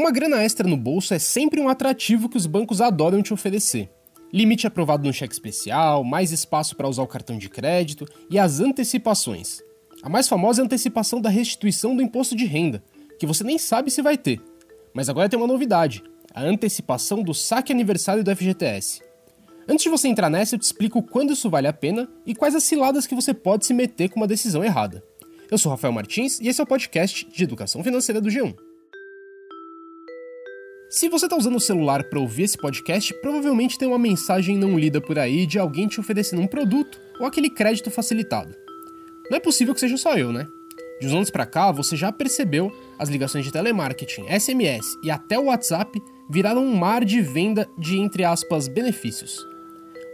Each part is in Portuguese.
Uma grana extra no bolso é sempre um atrativo que os bancos adoram te oferecer. Limite aprovado no cheque especial, mais espaço para usar o cartão de crédito e as antecipações. A mais famosa é a antecipação da restituição do imposto de renda, que você nem sabe se vai ter. Mas agora tem uma novidade: a antecipação do saque aniversário do FGTS. Antes de você entrar nessa, eu te explico quando isso vale a pena e quais as ciladas que você pode se meter com uma decisão errada. Eu sou Rafael Martins e esse é o podcast de Educação Financeira do G1. Se você está usando o celular para ouvir esse podcast, provavelmente tem uma mensagem não lida por aí de alguém te oferecendo um produto ou aquele crédito facilitado. Não é possível que seja só eu, né? De uns anos para cá, você já percebeu as ligações de telemarketing, SMS e até o WhatsApp viraram um mar de venda de entre aspas benefícios.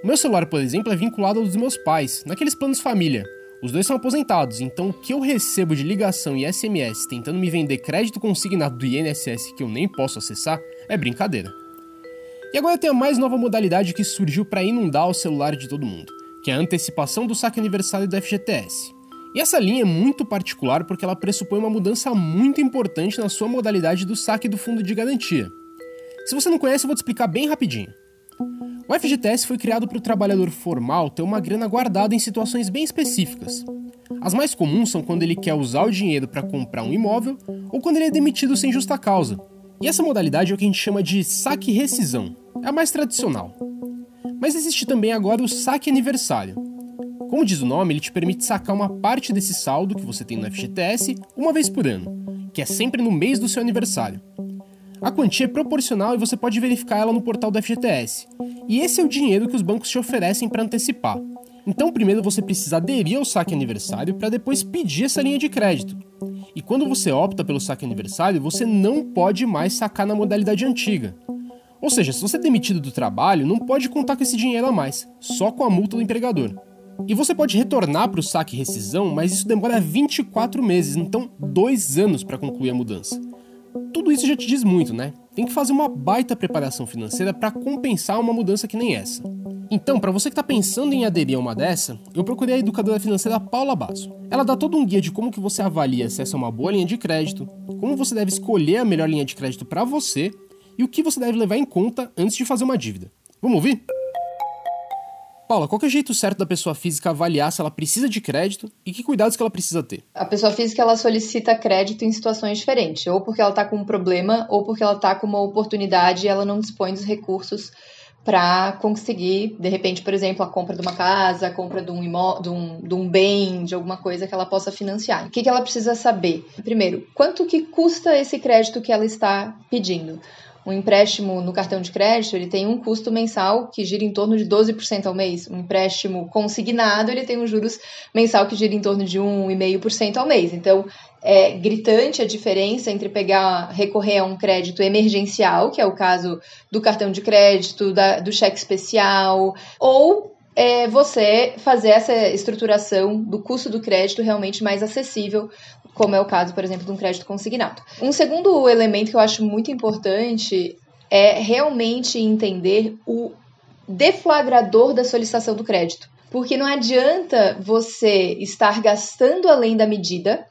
O meu celular, por exemplo, é vinculado ao dos meus pais, naqueles planos família, os dois são aposentados, então o que eu recebo de ligação e SMS tentando me vender crédito consignado do INSS que eu nem posso acessar é brincadeira. E agora tem a mais nova modalidade que surgiu para inundar o celular de todo mundo, que é a antecipação do saque aniversário do FGTS. E essa linha é muito particular porque ela pressupõe uma mudança muito importante na sua modalidade do saque do fundo de garantia. Se você não conhece, eu vou te explicar bem rapidinho. O FGTS foi criado para o trabalhador formal ter uma grana guardada em situações bem específicas. As mais comuns são quando ele quer usar o dinheiro para comprar um imóvel ou quando ele é demitido sem justa causa. E essa modalidade é o que a gente chama de saque-rescisão, é a mais tradicional. Mas existe também agora o saque aniversário. Como diz o nome, ele te permite sacar uma parte desse saldo que você tem no FGTS uma vez por ano, que é sempre no mês do seu aniversário. A quantia é proporcional e você pode verificar ela no portal do FGTS. E esse é o dinheiro que os bancos te oferecem para antecipar. Então, primeiro você precisa aderir ao saque aniversário para depois pedir essa linha de crédito. E quando você opta pelo saque aniversário, você não pode mais sacar na modalidade antiga. Ou seja, se você é demitido do trabalho, não pode contar com esse dinheiro a mais, só com a multa do empregador. E você pode retornar para o saque rescisão, mas isso demora 24 meses, então dois anos para concluir a mudança. Tudo isso já te diz muito, né? Tem que fazer uma baita preparação financeira para compensar uma mudança que nem essa. Então, para você que está pensando em aderir a uma dessa, eu procurei a educadora financeira Paula Basso. Ela dá todo um guia de como que você avalia se essa é uma boa linha de crédito, como você deve escolher a melhor linha de crédito para você e o que você deve levar em conta antes de fazer uma dívida. Vamos ouvir? Paula, qual é o jeito certo da pessoa física avaliar se ela precisa de crédito e que cuidados que ela precisa ter? A pessoa física ela solicita crédito em situações diferentes, ou porque ela está com um problema, ou porque ela está com uma oportunidade e ela não dispõe dos recursos para conseguir, de repente, por exemplo, a compra de uma casa, a compra de um, imó de um, de um bem, de alguma coisa que ela possa financiar. O que, que ela precisa saber? Primeiro, quanto que custa esse crédito que ela está pedindo? Um empréstimo no cartão de crédito, ele tem um custo mensal que gira em torno de 12% ao mês. Um empréstimo consignado, ele tem um juros mensal que gira em torno de 1,5% ao mês. Então, é gritante a diferença entre pegar, recorrer a um crédito emergencial, que é o caso do cartão de crédito, da, do cheque especial, ou é você fazer essa estruturação do custo do crédito realmente mais acessível, como é o caso, por exemplo, de um crédito consignado. Um segundo elemento que eu acho muito importante é realmente entender o deflagrador da solicitação do crédito. Porque não adianta você estar gastando além da medida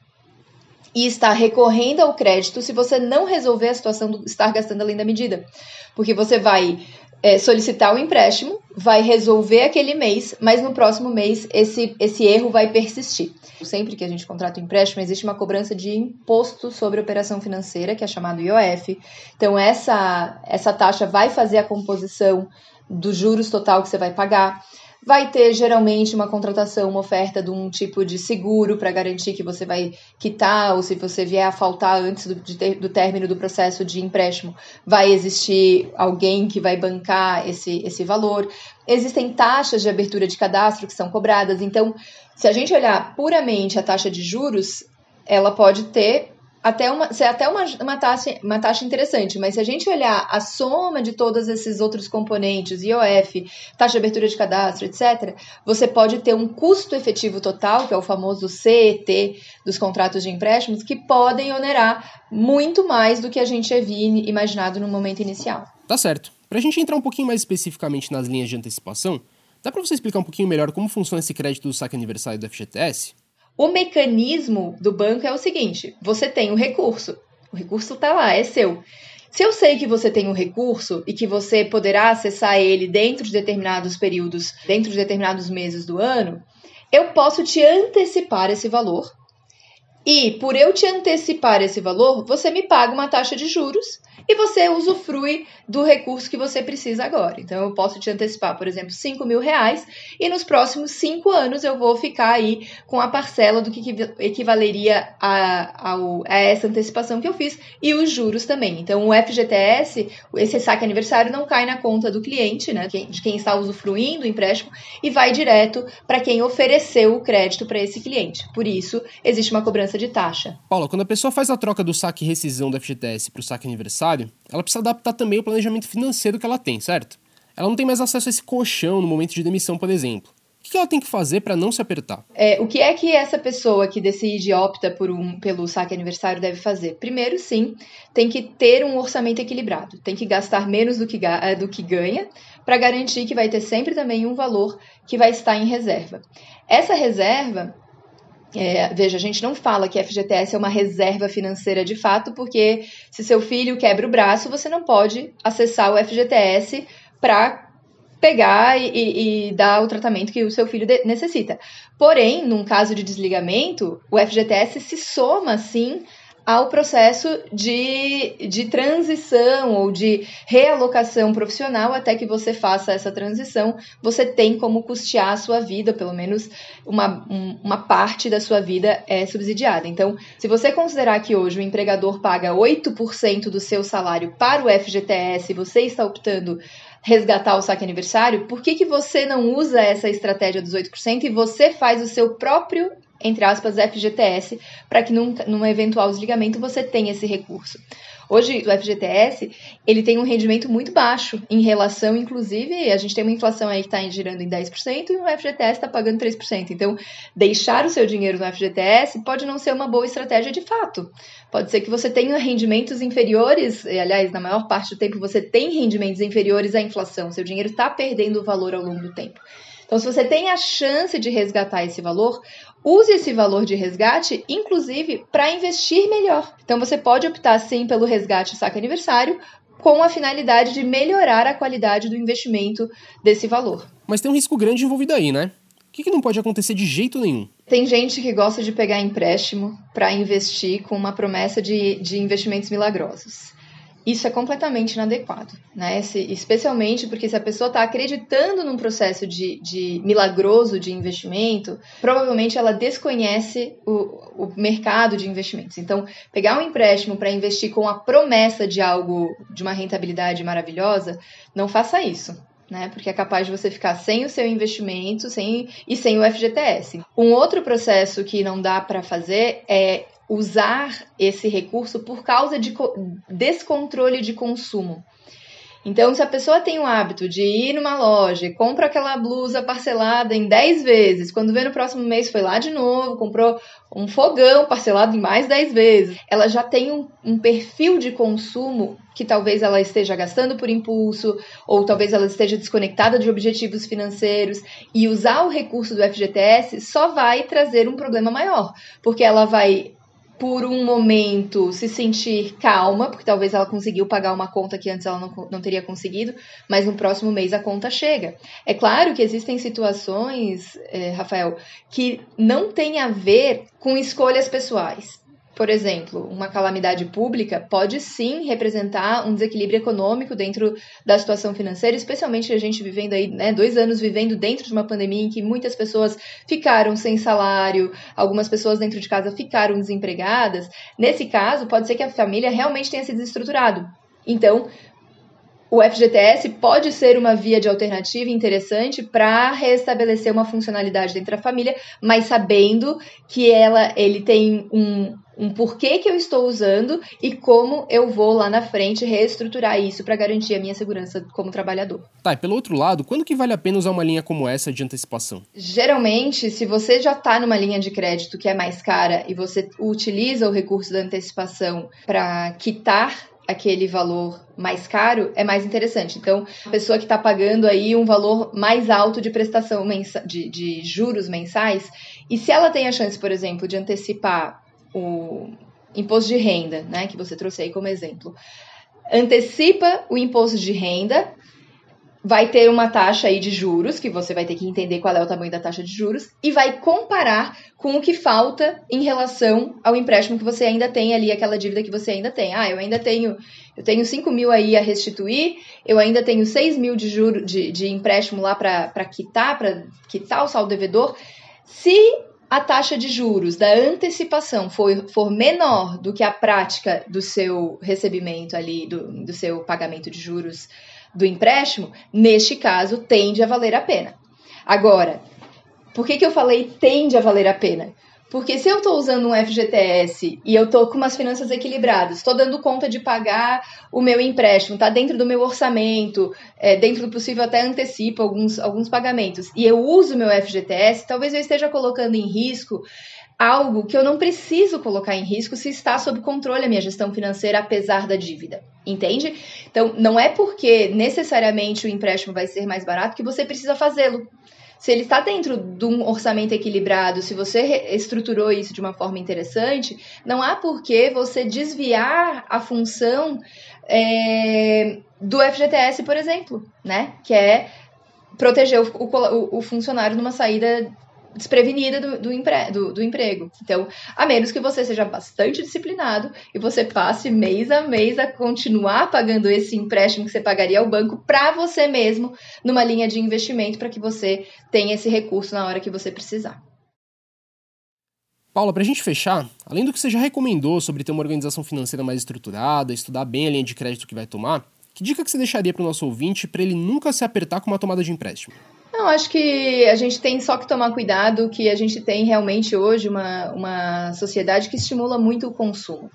e estar recorrendo ao crédito se você não resolver a situação do estar gastando além da medida. Porque você vai é, solicitar o empréstimo, vai resolver aquele mês, mas no próximo mês esse, esse erro vai persistir. Sempre que a gente contrata um empréstimo, existe uma cobrança de imposto sobre operação financeira, que é chamado IOF. Então, essa, essa taxa vai fazer a composição dos juros total que você vai pagar vai ter geralmente uma contratação, uma oferta de um tipo de seguro para garantir que você vai quitar, ou se você vier a faltar antes do, de, do término do processo de empréstimo, vai existir alguém que vai bancar esse, esse valor. Existem taxas de abertura de cadastro que são cobradas, então, se a gente olhar puramente a taxa de juros, ela pode ter até uma, ser até uma, uma, taxa, uma taxa interessante, mas se a gente olhar a soma de todos esses outros componentes, IOF, taxa de abertura de cadastro, etc., você pode ter um custo efetivo total, que é o famoso CET dos contratos de empréstimos, que podem onerar muito mais do que a gente havia imaginado no momento inicial. Tá certo. Para a gente entrar um pouquinho mais especificamente nas linhas de antecipação, dá para você explicar um pouquinho melhor como funciona esse crédito do saque aniversário do FGTS? O mecanismo do banco é o seguinte: você tem o recurso, o recurso está lá, é seu. Se eu sei que você tem um recurso e que você poderá acessar ele dentro de determinados períodos, dentro de determinados meses do ano, eu posso te antecipar esse valor. E por eu te antecipar esse valor, você me paga uma taxa de juros e você usufrui do recurso que você precisa agora. Então, eu posso te antecipar, por exemplo, 5 mil reais e nos próximos cinco anos eu vou ficar aí com a parcela do que equivaleria a, a, a essa antecipação que eu fiz e os juros também. Então, o FGTS, esse saque aniversário, não cai na conta do cliente, né, de quem está usufruindo o empréstimo, e vai direto para quem ofereceu o crédito para esse cliente. Por isso, existe uma cobrança de taxa. Paula, quando a pessoa faz a troca do saque rescisão do FGTS para o saque aniversário, ela precisa adaptar também o planejamento financeiro que ela tem, certo? Ela não tem mais acesso a esse colchão no momento de demissão, por exemplo. O que ela tem que fazer para não se apertar? É, o que é que essa pessoa que decide e opta por um, pelo saque aniversário deve fazer? Primeiro, sim, tem que ter um orçamento equilibrado. Tem que gastar menos do que, eh, do que ganha para garantir que vai ter sempre também um valor que vai estar em reserva. Essa reserva é, veja, a gente não fala que FGTS é uma reserva financeira de fato, porque se seu filho quebra o braço, você não pode acessar o FGTS para pegar e, e, e, dar o tratamento que o seu filho necessita. Porém, num caso de desligamento, o FGTS se soma, sim, ao processo de, de transição ou de realocação profissional até que você faça essa transição, você tem como custear a sua vida, pelo menos uma, um, uma parte da sua vida é subsidiada. Então, se você considerar que hoje o empregador paga 8% do seu salário para o FGTS e você está optando resgatar o saque aniversário, por que, que você não usa essa estratégia dos 8% e você faz o seu próprio entre aspas, FGTS, para que num, num eventual desligamento você tenha esse recurso. Hoje, o FGTS, ele tem um rendimento muito baixo em relação, inclusive, a gente tem uma inflação aí que está girando em 10% e o FGTS está pagando 3%. Então, deixar o seu dinheiro no FGTS pode não ser uma boa estratégia de fato. Pode ser que você tenha rendimentos inferiores, e, aliás, na maior parte do tempo você tem rendimentos inferiores à inflação, seu dinheiro está perdendo valor ao longo do tempo. Então, se você tem a chance de resgatar esse valor, use esse valor de resgate, inclusive, para investir melhor. Então, você pode optar sim pelo resgate saque aniversário, com a finalidade de melhorar a qualidade do investimento desse valor. Mas tem um risco grande envolvido aí, né? O que, que não pode acontecer de jeito nenhum? Tem gente que gosta de pegar empréstimo para investir com uma promessa de, de investimentos milagrosos isso é completamente inadequado, né? Se, especialmente porque se a pessoa está acreditando num processo de, de, milagroso de investimento, provavelmente ela desconhece o, o mercado de investimentos. Então, pegar um empréstimo para investir com a promessa de algo, de uma rentabilidade maravilhosa, não faça isso. Né, porque é capaz de você ficar sem o seu investimento sem, e sem o FGTS. Um outro processo que não dá para fazer é usar esse recurso por causa de descontrole de consumo. Então, se a pessoa tem o hábito de ir numa loja compra aquela blusa parcelada em 10 vezes, quando vê no próximo mês foi lá de novo, comprou um fogão parcelado em mais 10 vezes, ela já tem um, um perfil de consumo que talvez ela esteja gastando por impulso, ou talvez ela esteja desconectada de objetivos financeiros, e usar o recurso do FGTS só vai trazer um problema maior, porque ela vai por um momento se sentir calma, porque talvez ela conseguiu pagar uma conta que antes ela não, não teria conseguido, mas no próximo mês a conta chega. É claro que existem situações, é, Rafael, que não tem a ver com escolhas pessoais. Por exemplo, uma calamidade pública pode sim representar um desequilíbrio econômico dentro da situação financeira, especialmente a gente vivendo aí, né, dois anos vivendo dentro de uma pandemia em que muitas pessoas ficaram sem salário, algumas pessoas dentro de casa ficaram desempregadas. Nesse caso, pode ser que a família realmente tenha se desestruturado. Então, o FGTS pode ser uma via de alternativa interessante para restabelecer uma funcionalidade dentro da família, mas sabendo que ela, ele tem um, um porquê que eu estou usando e como eu vou lá na frente reestruturar isso para garantir a minha segurança como trabalhador. Tá, e pelo outro lado, quando que vale a pena usar uma linha como essa de antecipação? Geralmente, se você já está numa linha de crédito que é mais cara e você utiliza o recurso da antecipação para quitar aquele valor mais caro, é mais interessante. Então, a pessoa que está pagando aí um valor mais alto de prestação mensa de, de juros mensais, e se ela tem a chance, por exemplo, de antecipar o imposto de renda, né, que você trouxe aí como exemplo, antecipa o imposto de renda, vai ter uma taxa aí de juros, que você vai ter que entender qual é o tamanho da taxa de juros, e vai comparar com o que falta em relação ao empréstimo que você ainda tem ali, aquela dívida que você ainda tem. Ah, eu ainda tenho, eu tenho 5 mil aí a restituir, eu ainda tenho 6 mil de, juro, de, de empréstimo lá para quitar, para quitar o saldo devedor. Se a taxa de juros da antecipação for, for menor do que a prática do seu recebimento ali, do, do seu pagamento de juros do empréstimo, neste caso, tende a valer a pena. Agora, por que, que eu falei tende a valer a pena? Porque se eu estou usando um FGTS e eu estou com umas finanças equilibradas, estou dando conta de pagar o meu empréstimo, está dentro do meu orçamento, é, dentro do possível até antecipo alguns, alguns pagamentos, e eu uso o meu FGTS, talvez eu esteja colocando em risco algo que eu não preciso colocar em risco se está sob controle a minha gestão financeira, apesar da dívida. Entende? Então, não é porque necessariamente o empréstimo vai ser mais barato que você precisa fazê-lo. Se ele está dentro de um orçamento equilibrado, se você estruturou isso de uma forma interessante, não há por que você desviar a função é, do FGTS, por exemplo, né? Que é proteger o, o, o funcionário numa saída desprevenida do, do, empre, do, do, emprego. Então, a menos que você seja bastante disciplinado e você passe mês a mês a continuar pagando esse empréstimo que você pagaria ao banco para você mesmo, numa linha de investimento, para que você tenha esse recurso na hora que você precisar. Paula, para a gente fechar, além do que você já recomendou sobre ter uma organização financeira mais estruturada, estudar bem a linha de crédito que vai tomar, que dica que você deixaria para o nosso ouvinte para ele nunca se apertar com uma tomada de empréstimo? Não, acho que a gente tem só que tomar cuidado que a gente tem realmente hoje uma, uma sociedade que estimula muito o consumo.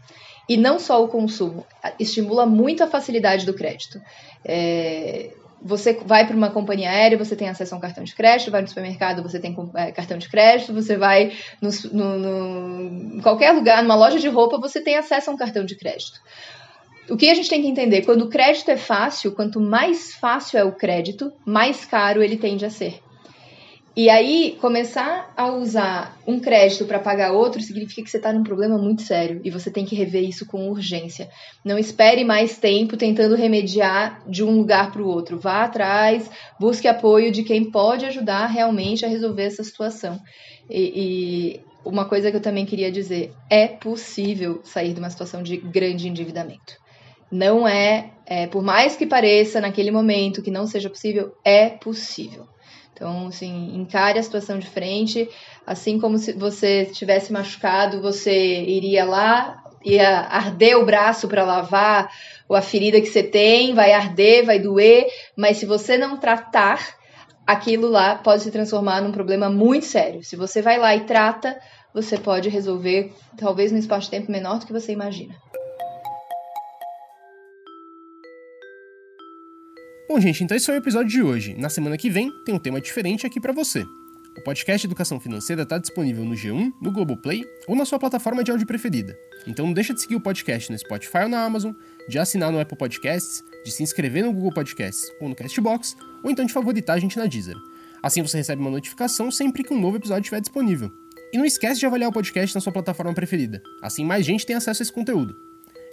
E não só o consumo, estimula muito a facilidade do crédito. É, você vai para uma companhia aérea, você tem acesso a um cartão de crédito, vai no supermercado, você tem é, cartão de crédito, você vai no, no, no, em qualquer lugar, numa loja de roupa, você tem acesso a um cartão de crédito. O que a gente tem que entender? Quando o crédito é fácil, quanto mais fácil é o crédito, mais caro ele tende a ser. E aí, começar a usar um crédito para pagar outro significa que você está num problema muito sério e você tem que rever isso com urgência. Não espere mais tempo tentando remediar de um lugar para o outro. Vá atrás, busque apoio de quem pode ajudar realmente a resolver essa situação. E, e uma coisa que eu também queria dizer: é possível sair de uma situação de grande endividamento não é, é, por mais que pareça naquele momento que não seja possível, é possível. Então, assim, encare a situação de frente, assim como se você tivesse machucado, você iria lá, ia arder o braço para lavar a ferida que você tem, vai arder, vai doer, mas se você não tratar, aquilo lá pode se transformar num problema muito sério. Se você vai lá e trata, você pode resolver, talvez num espaço de tempo menor do que você imagina. Bom, gente, então esse foi o episódio de hoje. Na semana que vem tem um tema diferente aqui para você. O podcast Educação Financeira está disponível no G1, no Globoplay ou na sua plataforma de áudio preferida. Então não deixa de seguir o podcast no Spotify ou na Amazon, de assinar no Apple Podcasts, de se inscrever no Google Podcasts ou no Castbox, ou então de favoritar a gente na Deezer. Assim você recebe uma notificação sempre que um novo episódio estiver disponível. E não esquece de avaliar o podcast na sua plataforma preferida. Assim mais gente tem acesso a esse conteúdo.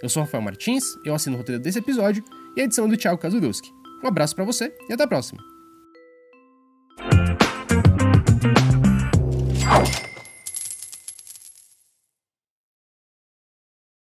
Eu sou Rafael Martins, eu assino o roteiro desse episódio e a edição é do Thiago Kazudowski. Um abraço para você e até a próxima.